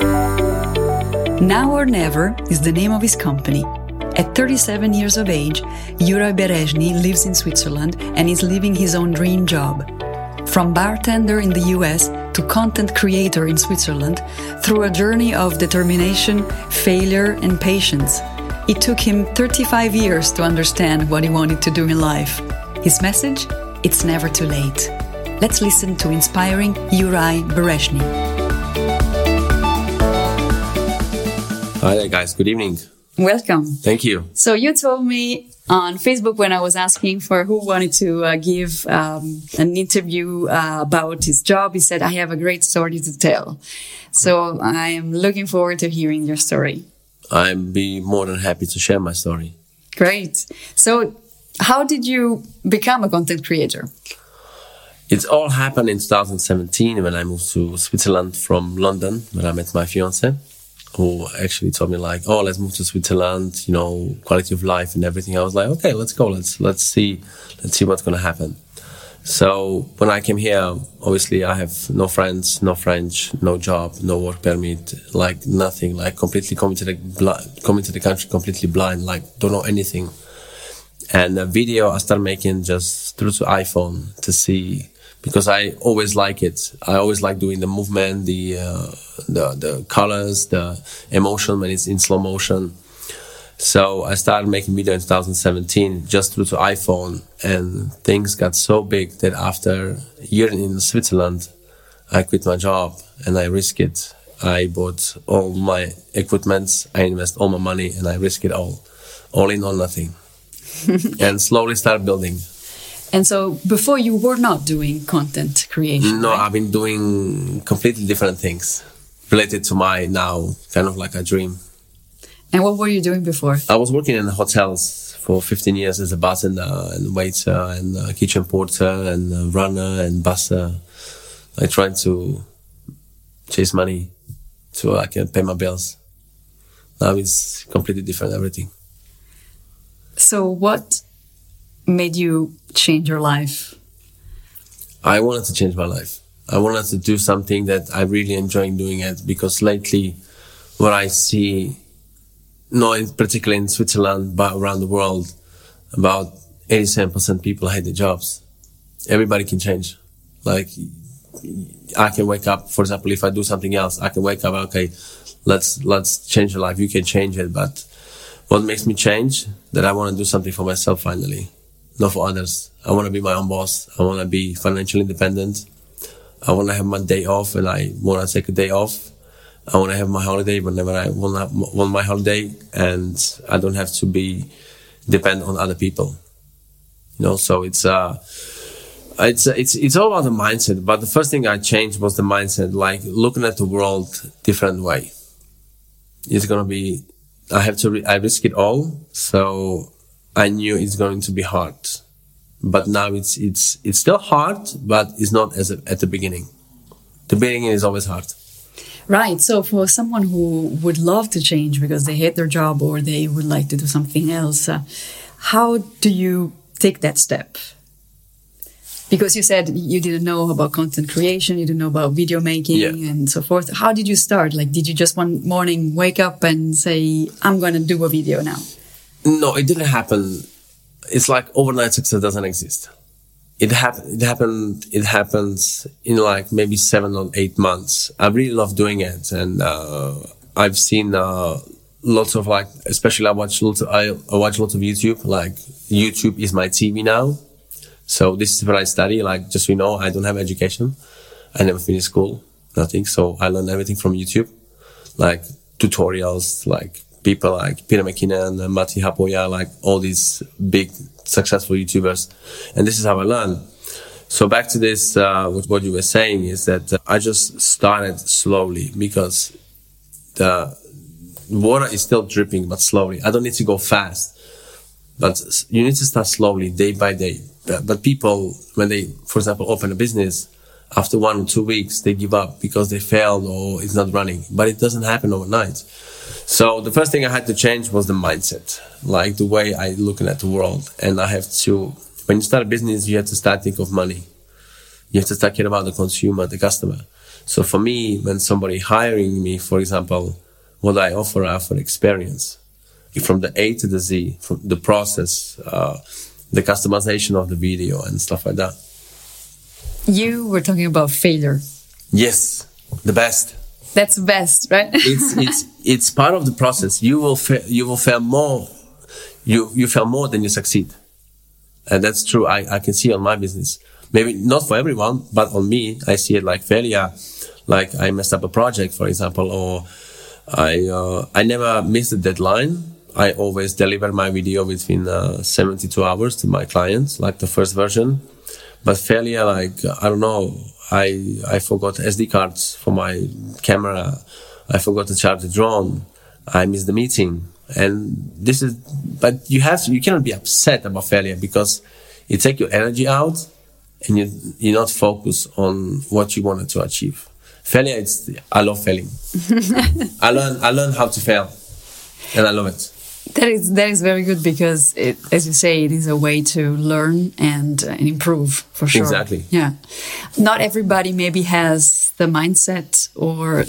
Now or Never is the name of his company. At 37 years of age, Yura Berezhny lives in Switzerland and is living his own dream job. From bartender in the US to content creator in Switzerland, through a journey of determination, failure, and patience, it took him 35 years to understand what he wanted to do in life. His message? It's never too late. Let's listen to inspiring Juraj Berezsny. Hi there, guys. Good evening. Welcome. Thank you. So you told me on Facebook when I was asking for who wanted to uh, give um, an interview uh, about his job, he said, I have a great story to tell. So I am looking forward to hearing your story. I'm be more than happy to share my story. Great. So how did you become a content creator? It all happened in 2017 when I moved to Switzerland from London, where I met my fiance who actually told me like, "Oh, let's move to Switzerland. You know, quality of life and everything." I was like, "Okay, let's go. Let's let's see, let's see what's gonna happen." So when I came here, obviously I have no friends, no French, no job, no work permit, like nothing, like completely coming to the coming to the country completely blind, like don't know anything. And a video I started making just through to iPhone to see because I always like it. I always like doing the movement, the uh, the the colors, the emotion when it's in slow motion. So I started making video in 2017 just through to iPhone, and things got so big that after a year in Switzerland, I quit my job and I risk it. I bought all my equipment, I invest all my money, and I risk it all, all in or nothing, and slowly start building. And so before you were not doing content creation. No, right? I've been doing completely different things related to my now kind of like a dream. And what were you doing before? I was working in hotels for 15 years as a bartender and waiter and kitchen porter and runner and busser. I tried to chase money so I can pay my bills. Now it's completely different, everything. So what made you change your life? I wanted to change my life. I wanted to do something that I really enjoy doing it because lately what I see, not particularly in Switzerland, but around the world, about 87% people hate their jobs. Everybody can change. Like, I can wake up, for example, if I do something else, I can wake up, okay, let's, let's change your life. You can change it. But what makes me change that I want to do something for myself finally not for others. I want to be my own boss. I want to be financially independent. I want to have my day off and I want to take a day off. I want to have my holiday whenever I want, my holiday and I don't have to be dependent on other people. You know, so it's, uh, it's, it's, it's all about the mindset. But the first thing I changed was the mindset, like looking at the world different way. It's going to be, I have to, I risk it all. So I knew it's going to be hard, but now it's it's it's still hard, but it's not as a, at the beginning. The beginning is always hard. Right. So for someone who would love to change because they hate their job or they would like to do something else, uh, how do you take that step? Because you said you didn't know about content creation, you didn't know about video making yeah. and so forth. How did you start? Like, did you just one morning wake up and say, I'm going to do a video now? No, it didn't happen. It's like overnight success doesn't exist. It happened. It happened. It happens in like maybe seven or eight months. I really love doing it, and uh, I've seen uh, lots of like, especially I watch lots. Of, I, watch lots of YouTube. Like YouTube is my TV now. So this is where I study. Like just so you know, I don't have education. I never finished school, nothing. So I learned everything from YouTube, like tutorials, like people like Peter McKinnon, and Matti Haapoja, like all these big successful YouTubers. And this is how I learned. So back to this, uh, what you were saying is that uh, I just started slowly because the water is still dripping, but slowly. I don't need to go fast, but you need to start slowly, day by day. But people, when they, for example, open a business, after one or two weeks, they give up because they failed or it's not running. But it doesn't happen overnight. So the first thing I had to change was the mindset, like the way I looking at the world. And I have to, when you start a business, you have to start think of money. You have to start care about the consumer, the customer. So for me, when somebody hiring me, for example, what I offer, I offer experience from the A to the Z, from the process, uh, the customization of the video and stuff like that. You were talking about failure. Yes, the best. That's best, right? it's it's it's part of the process. You will fa- you will fail more. You you fail more than you succeed, and that's true. I I can see on my business. Maybe not for everyone, but on me, I see it like failure. Like I messed up a project, for example, or I uh, I never missed a deadline I always deliver my video within uh, 72 hours to my clients, like the first version. But failure, like, I don't know, I, I forgot SD cards for my camera. I forgot to charge the drone. I missed the meeting. And this is, but you have to, you cannot be upset about failure because you take your energy out and you, you not focus on what you wanted to achieve. Failure, it's, I love failing. I learn, I learn how to fail and I love it. That is that is very good because, it, as you say, it is a way to learn and, uh, and improve for sure. Exactly. Yeah. Not everybody maybe has the mindset or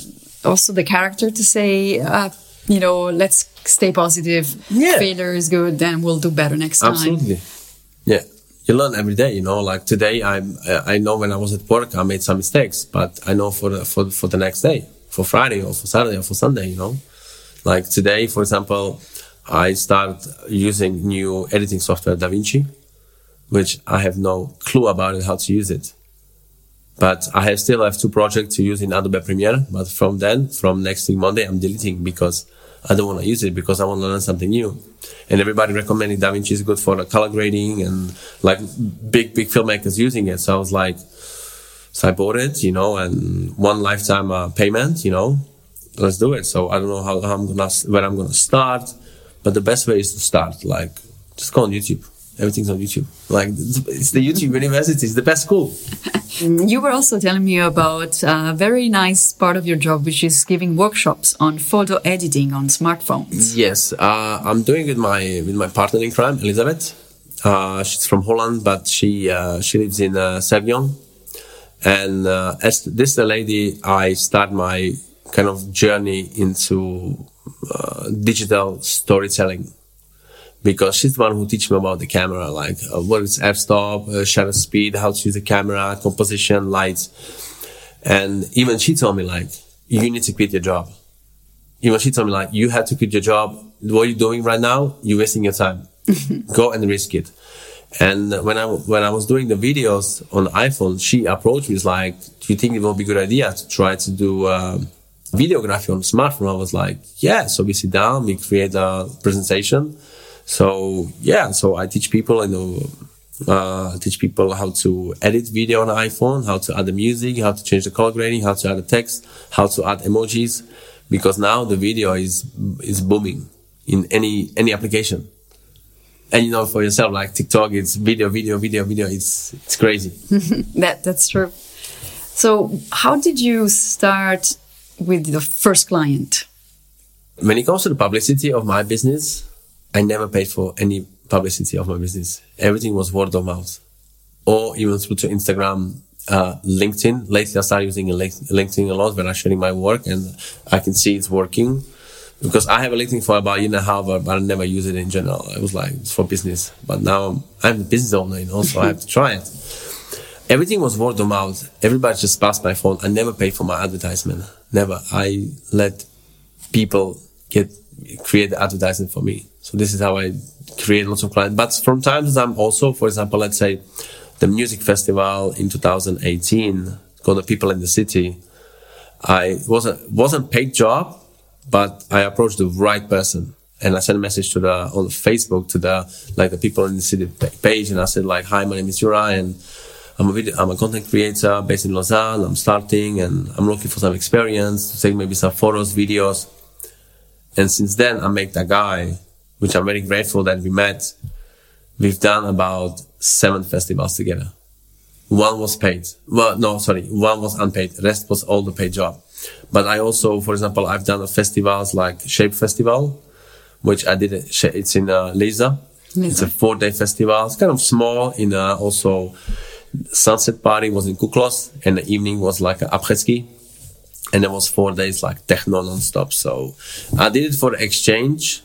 also the character to say, uh, you know, let's stay positive. Yeah. Failure is good, then we'll do better next time. Absolutely. Yeah. You learn every day, you know. Like today, I'm. I know when I was at work, I made some mistakes, but I know for the for for the next day, for Friday or for Saturday or for Sunday, you know. Like today, for example, I started using new editing software, DaVinci, which I have no clue about it, how to use it. But I have still have two projects to use in Adobe Premiere. But from then, from next week Monday, I'm deleting because I don't want to use it because I want to learn something new. And everybody recommended DaVinci is good for the color grading and like big, big filmmakers using it. So I was like, so I bought it, you know, and one lifetime uh, payment, you know, let's do it. So I don't know how, how I'm gonna, where I'm gonna start but the best way is to start. Like, just go on YouTube. Everything's on YouTube. Like, it's the YouTube University. It's the best school. you were also telling me about a very nice part of your job, which is giving workshops on photo editing on smartphones. Yes, uh, I'm doing it with my with my partner in crime, Elizabeth. Uh, she's from Holland, but she uh, she lives in uh, Savion. And uh, as this the lady, I start my kind of journey into uh, digital storytelling because she's the one who teach me about the camera, like uh, what is f-stop, uh, shutter speed, how to use the camera, composition, lights. And even she told me like, you need to quit your job. Even she told me like, you have to quit your job. What you're doing right now, you're wasting your time. Go and risk it. And when I, when I was doing the videos on iPhone, she approached me, like, do you think it will be a good idea to try to do, um, videography on smartphone, I was like, yeah. So we sit down, we create a presentation. So yeah, so I teach people, you know, uh, teach people how to edit video on iPhone, how to add the music, how to change the color grading, how to add the text, how to add emojis, because now the video is is booming in any any application. And you know, for yourself, like TikTok, it's video, video, video, video. It's it's crazy. that that's true. So, how did you start with the first client? When it comes to the publicity of my business, I never paid for any publicity of my business. Everything was word of mouth or even through to Instagram, uh, LinkedIn. Lately, I started using LinkedIn a lot when I'm sharing my work and I can see it's working because I have a LinkedIn for about a year and a half, but I never use it in general. I was like, it's for business. But now I'm the business owner, you know, so I have to try it. Everything was word of mouth. Everybody just passed my phone. I never paid for my advertisement. Never. I let people get create the advertising for me. So this is how I create lots of clients. But from time to time also, for example, let's say the music festival in 2018 called the People in the City. I wasn't wasn't paid job, but I approached the right person and I sent a message to the on Facebook to the like the people in the city page and I said like, hi, my name is Jura and I'm a video, I'm a content creator based in Lausanne. I'm starting and I'm looking for some experience to take maybe some photos, videos. And since then, I met a guy, which I'm very grateful that we met. We've done about seven festivals together. One was paid. Well, no, sorry. One was unpaid. The rest was all the paid job. But I also, for example, I've done festivals like Shape Festival, which I did. It's in uh, Lisa. It's a four day festival. It's kind of small in uh, also sunset party was in Kuklos and the evening was like a après ski. and it was four days like techno non-stop. So I did it for exchange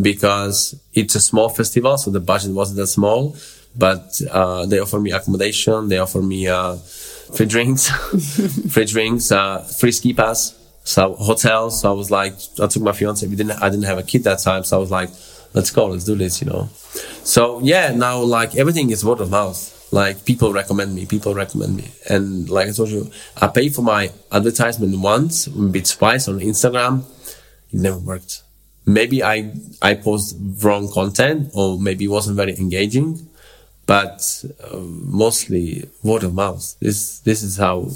because it's a small festival, so the budget wasn't that small. But uh, they offer me accommodation, they offer me uh, free drinks, free drinks, uh, free ski pass, so hotels. So I was like, I took my fiance. We didn't, I didn't have a kid that time, so I was like, let's go, let's do this, you know. So yeah, now like everything is word of mouth. Like people recommend me, people recommend me, and like I told you, I pay for my advertisement once, maybe twice on Instagram. It never worked. Maybe I I post wrong content, or maybe it wasn't very engaging, but uh, mostly word of mouth. This this is how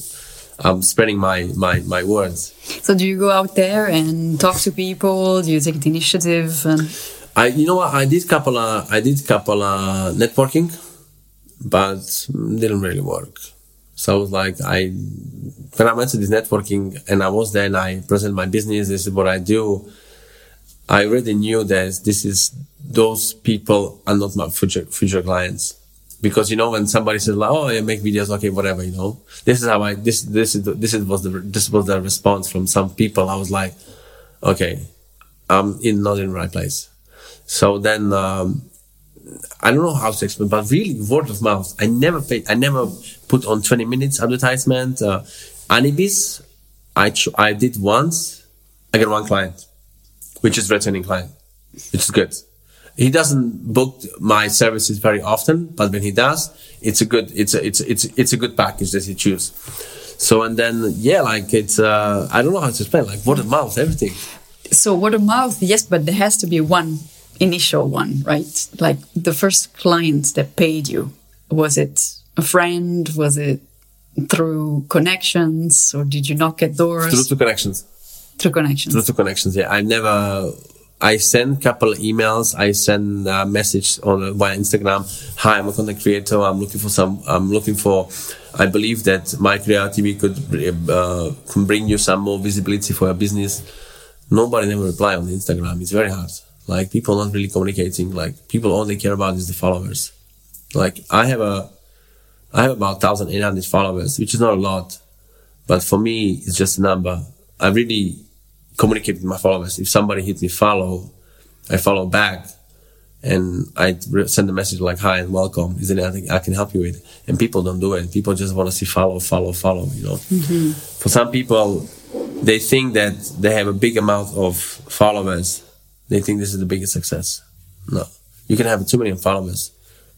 I'm spreading my, my, my words. So do you go out there and talk to people? Do you take the initiative? And... I, you know what? I did couple of, I did couple of networking, but didn't really work. So I was like, I, when I went to this networking and I was there and I present my business, this is what I do. I already knew that this is, those people are not my future, future clients because you know when somebody says like oh yeah make videos okay whatever you know this is how i this this is this is was the this was the response from some people i was like okay i'm in not in the right place so then um, i don't know how to explain but really word of mouth i never paid i never put on 20 minutes advertisement uh, anibis i i did once i got one client which is returning client which is good he doesn't book my services very often, but when he does, it's a good, it's a, it's, it's, it's a good package that he chooses. So, and then, yeah, like it's, uh, I don't know how to explain, like word of mouth, everything. So word of mouth, yes, but there has to be one initial one, right? Like the first client that paid you, was it a friend? Was it through connections or did you knock at doors? Through, through connections. Through connections. Through, through connections, yeah. I never I send couple emails. I send a message on via Instagram. Hi, I'm a content creator. I'm looking for some. I'm looking for. I believe that my creativity could uh, can bring you some more visibility for your business. Nobody never reply on Instagram. It's very hard. Like people not really communicating. Like people only care about is the followers. Like I have a, I have about 1,800 followers, which is not a lot, but for me it's just a number. I really communicate with my followers. If somebody hits me follow, I follow back and I send a message like, hi and welcome. Is there anything I can help you with? And people don't do it. People just want to see follow, follow, follow, you know. Mm-hmm. For some people, they think that they have a big amount of followers. They think this is the biggest success. No. You can have two million followers,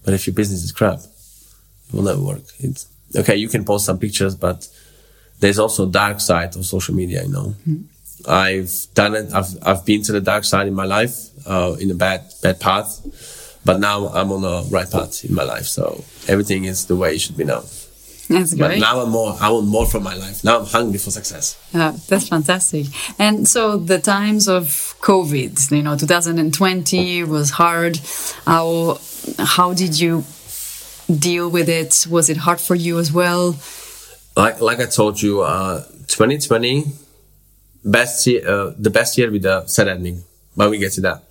but if your business is crap, it will never work. It's okay. You can post some pictures, but there's also a dark side of social media, you know. Mm-hmm I've done it. I've I've been to the dark side in my life, uh, in a bad bad path, but now I'm on the right path in my life. So everything is the way it should be now. That's great. But now I'm more. I want more from my life. Now I'm hungry for success. Yeah, that's fantastic. And so the times of COVID, you know, 2020 was hard. How how did you deal with it? Was it hard for you as well? Like like I told you, uh, 2020 best year, uh, the best year with the sad ending, but we get to that.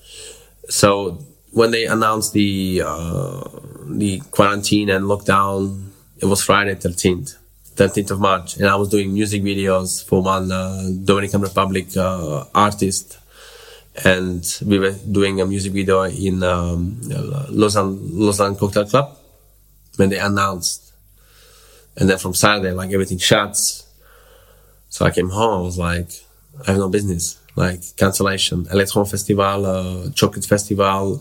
So when they announced the uh, the quarantine and lockdown, it was Friday 13th, 13th of March, and I was doing music videos for one uh, Dominican Republic uh, artist, and we were doing a music video in um, Lausanne Lausanne Cocktail Club when they announced, and then from Saturday like everything shuts. So I came home. I was like, I have no business. Like cancellation, Electron Festival, uh, Chocolate Festival,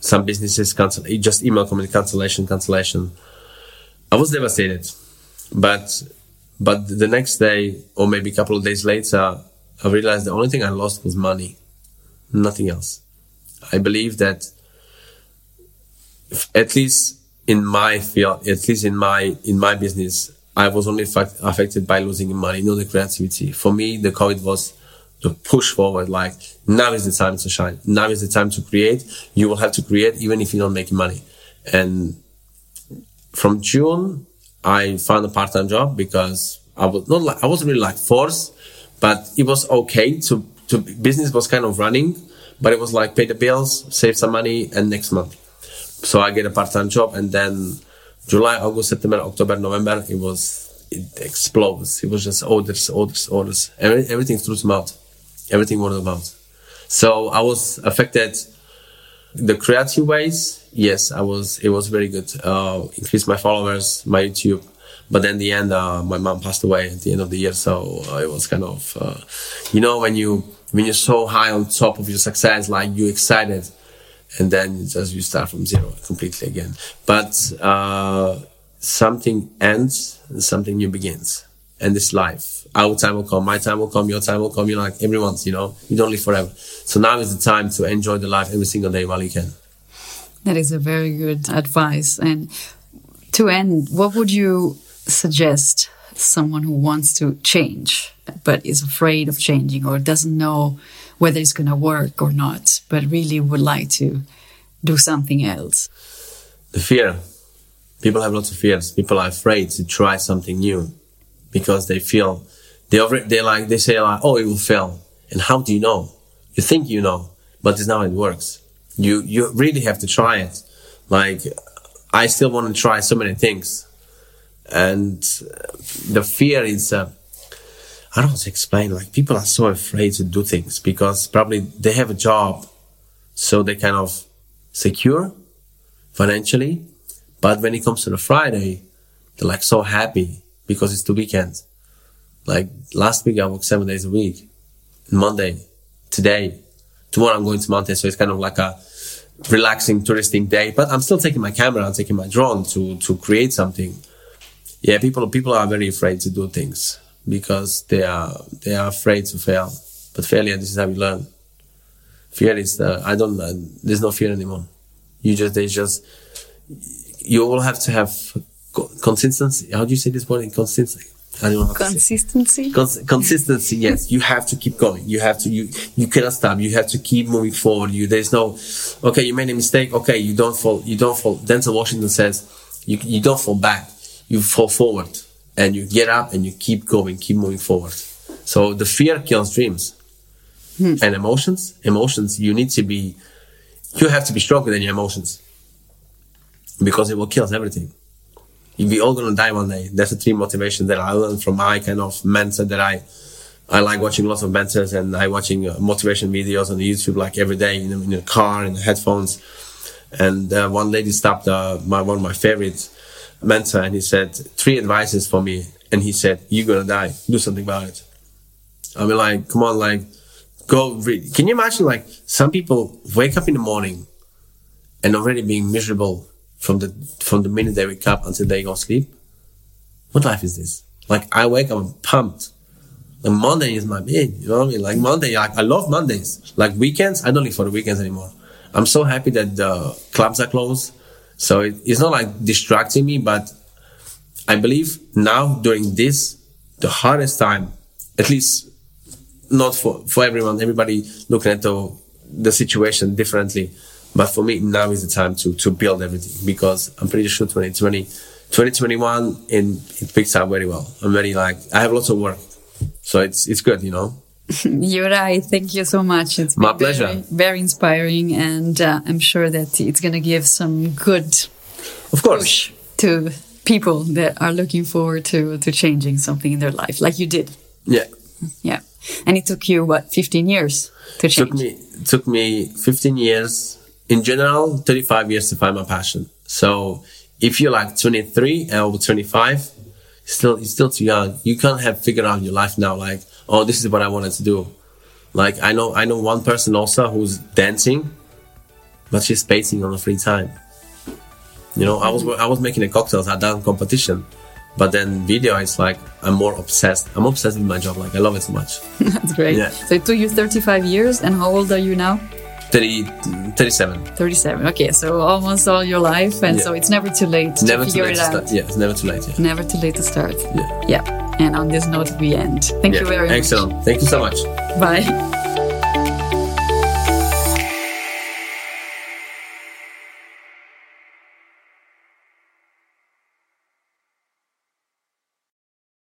some businesses cancel. Just email coming cancellation, cancellation. I was devastated, but but the next day or maybe a couple of days later, I realized the only thing I lost was money, nothing else. I believe that at least in my field, at least in my in my business, I was only affected by losing money, not the creativity. For me, the COVID was to push forward. Like now is the time to shine. Now is the time to create. You will have to create even if you don't make money. And from June, I found a part-time job because I was not like, I wasn't really like forced, but it was okay to, to business was kind of running, but it was like pay the bills, save some money and next month. So I get a part-time job and then July, August, September, October, November, it was it explodes. It was just orders, orders, orders. Every, everything through the mouth. Everything word of mouth. So I was affected the creative ways. Yes, I was, it was very good. Uh, increased my followers, my YouTube. But then the end, uh, my mom passed away at the end of the year. So uh, it was kind of, uh, you know, when you, when you're so high on top of your success, like you're excited and then just you start from zero completely again. But, uh, something ends and something new begins. And this life, our time will come, my time will come, your time will come. You're like everyone's, you know, you don't live forever. So now is the time to enjoy the life every single day while you can. That is a very good advice. And to end, what would you suggest someone who wants to change but is afraid of changing or doesn't know whether it's going to work or not, but really would like to do something else? The fear people have lots of fears. People are afraid to try something new because they feel they over, they like they say like, oh, it will fail. And how do you know? You think you know, but it's not how it works. You you really have to try it. Like I still want to try so many things, and the fear is. Uh, I don't know to explain. Like people are so afraid to do things because probably they have a job, so they kind of secure financially, but when it comes to the Friday, they're like so happy because it's the weekend. Like last week, I worked seven days a week. Monday, today, tomorrow I'm going to mountain. So it's kind of like a relaxing touristing day, but I'm still taking my camera, I'm taking my drone to, to create something. Yeah, people, people are very afraid to do things because they are, they are afraid to fail. But failure, this is how you learn. Fear is the, I don't, there's no fear anymore. You just, there's just, you all have to have consistency. How do you say this word? In Consistency. I don't know consistency. Cons- consistency. Yes, you have to keep going. You have to. You you cannot stop. You have to keep moving forward. You there's no. Okay, you made a mistake. Okay, you don't fall. You don't fall. Denzel Washington says, you you don't fall back. You fall forward, and you get up and you keep going. Keep moving forward. So the fear kills dreams, hmm. and emotions. Emotions. You need to be. You have to be stronger than your emotions because it will kill everything. We all gonna die one day. That's the three motivations that I learned from my kind of mentor that I, I like watching lots of mentors and I watching uh, motivation videos on the YouTube like every day in, in the car in the headphones. And uh, one lady stopped uh, my one of my favorite mentor and he said three advices for me. And he said, "You're gonna die. Do something about it." I mean, like, come on, like, go read. Can you imagine, like, some people wake up in the morning and already being miserable from the from the minute they wake up until they go sleep. What life is this? Like I wake up, pumped. And Monday is my day. You know what I mean? Like Monday, like I love Mondays. Like weekends, I don't live for the weekends anymore. I'm so happy that the clubs are closed. So it, it's not like distracting me, but I believe now during this, the hardest time, at least not for, for everyone, everybody looking at the, the situation differently. But for me, now is the time to, to build everything because I'm pretty sure 2020, 2021, in, it picks up very well. I'm very like, I have lots of work. So it's, it's good, you know? Juraj. Thank you so much. It's my pleasure. Very, very inspiring, and uh, I'm sure that it's going to give some good, of course, to people that are looking forward to to changing something in their life, like you did. Yeah, yeah. And it took you what 15 years to change. Took me took me 15 years in general, 35 years to find my passion. So if you're like 23 or 25, still, you're still too young. You can't have figured out your life now. Like, oh, this is what I wanted to do. Like, I know, I know one person also who's dancing, but she's spacing on the free time. You know, I was, I was making the cocktails at that competition, but then video is like, I'm more obsessed. I'm obsessed with my job. Like, I love it so much. That's great. Yeah. So it took you 35 years and how old are you now? 30, 37. 37. Okay, so almost all your life, and yeah. so it's never too late to never figure it out. Start. Yeah, it's never too late. Yeah. Never too late to start. Yeah. Yeah. And on this note, we end. Thank yeah. you very Excellent. much. Excellent. Thank you so much. Bye.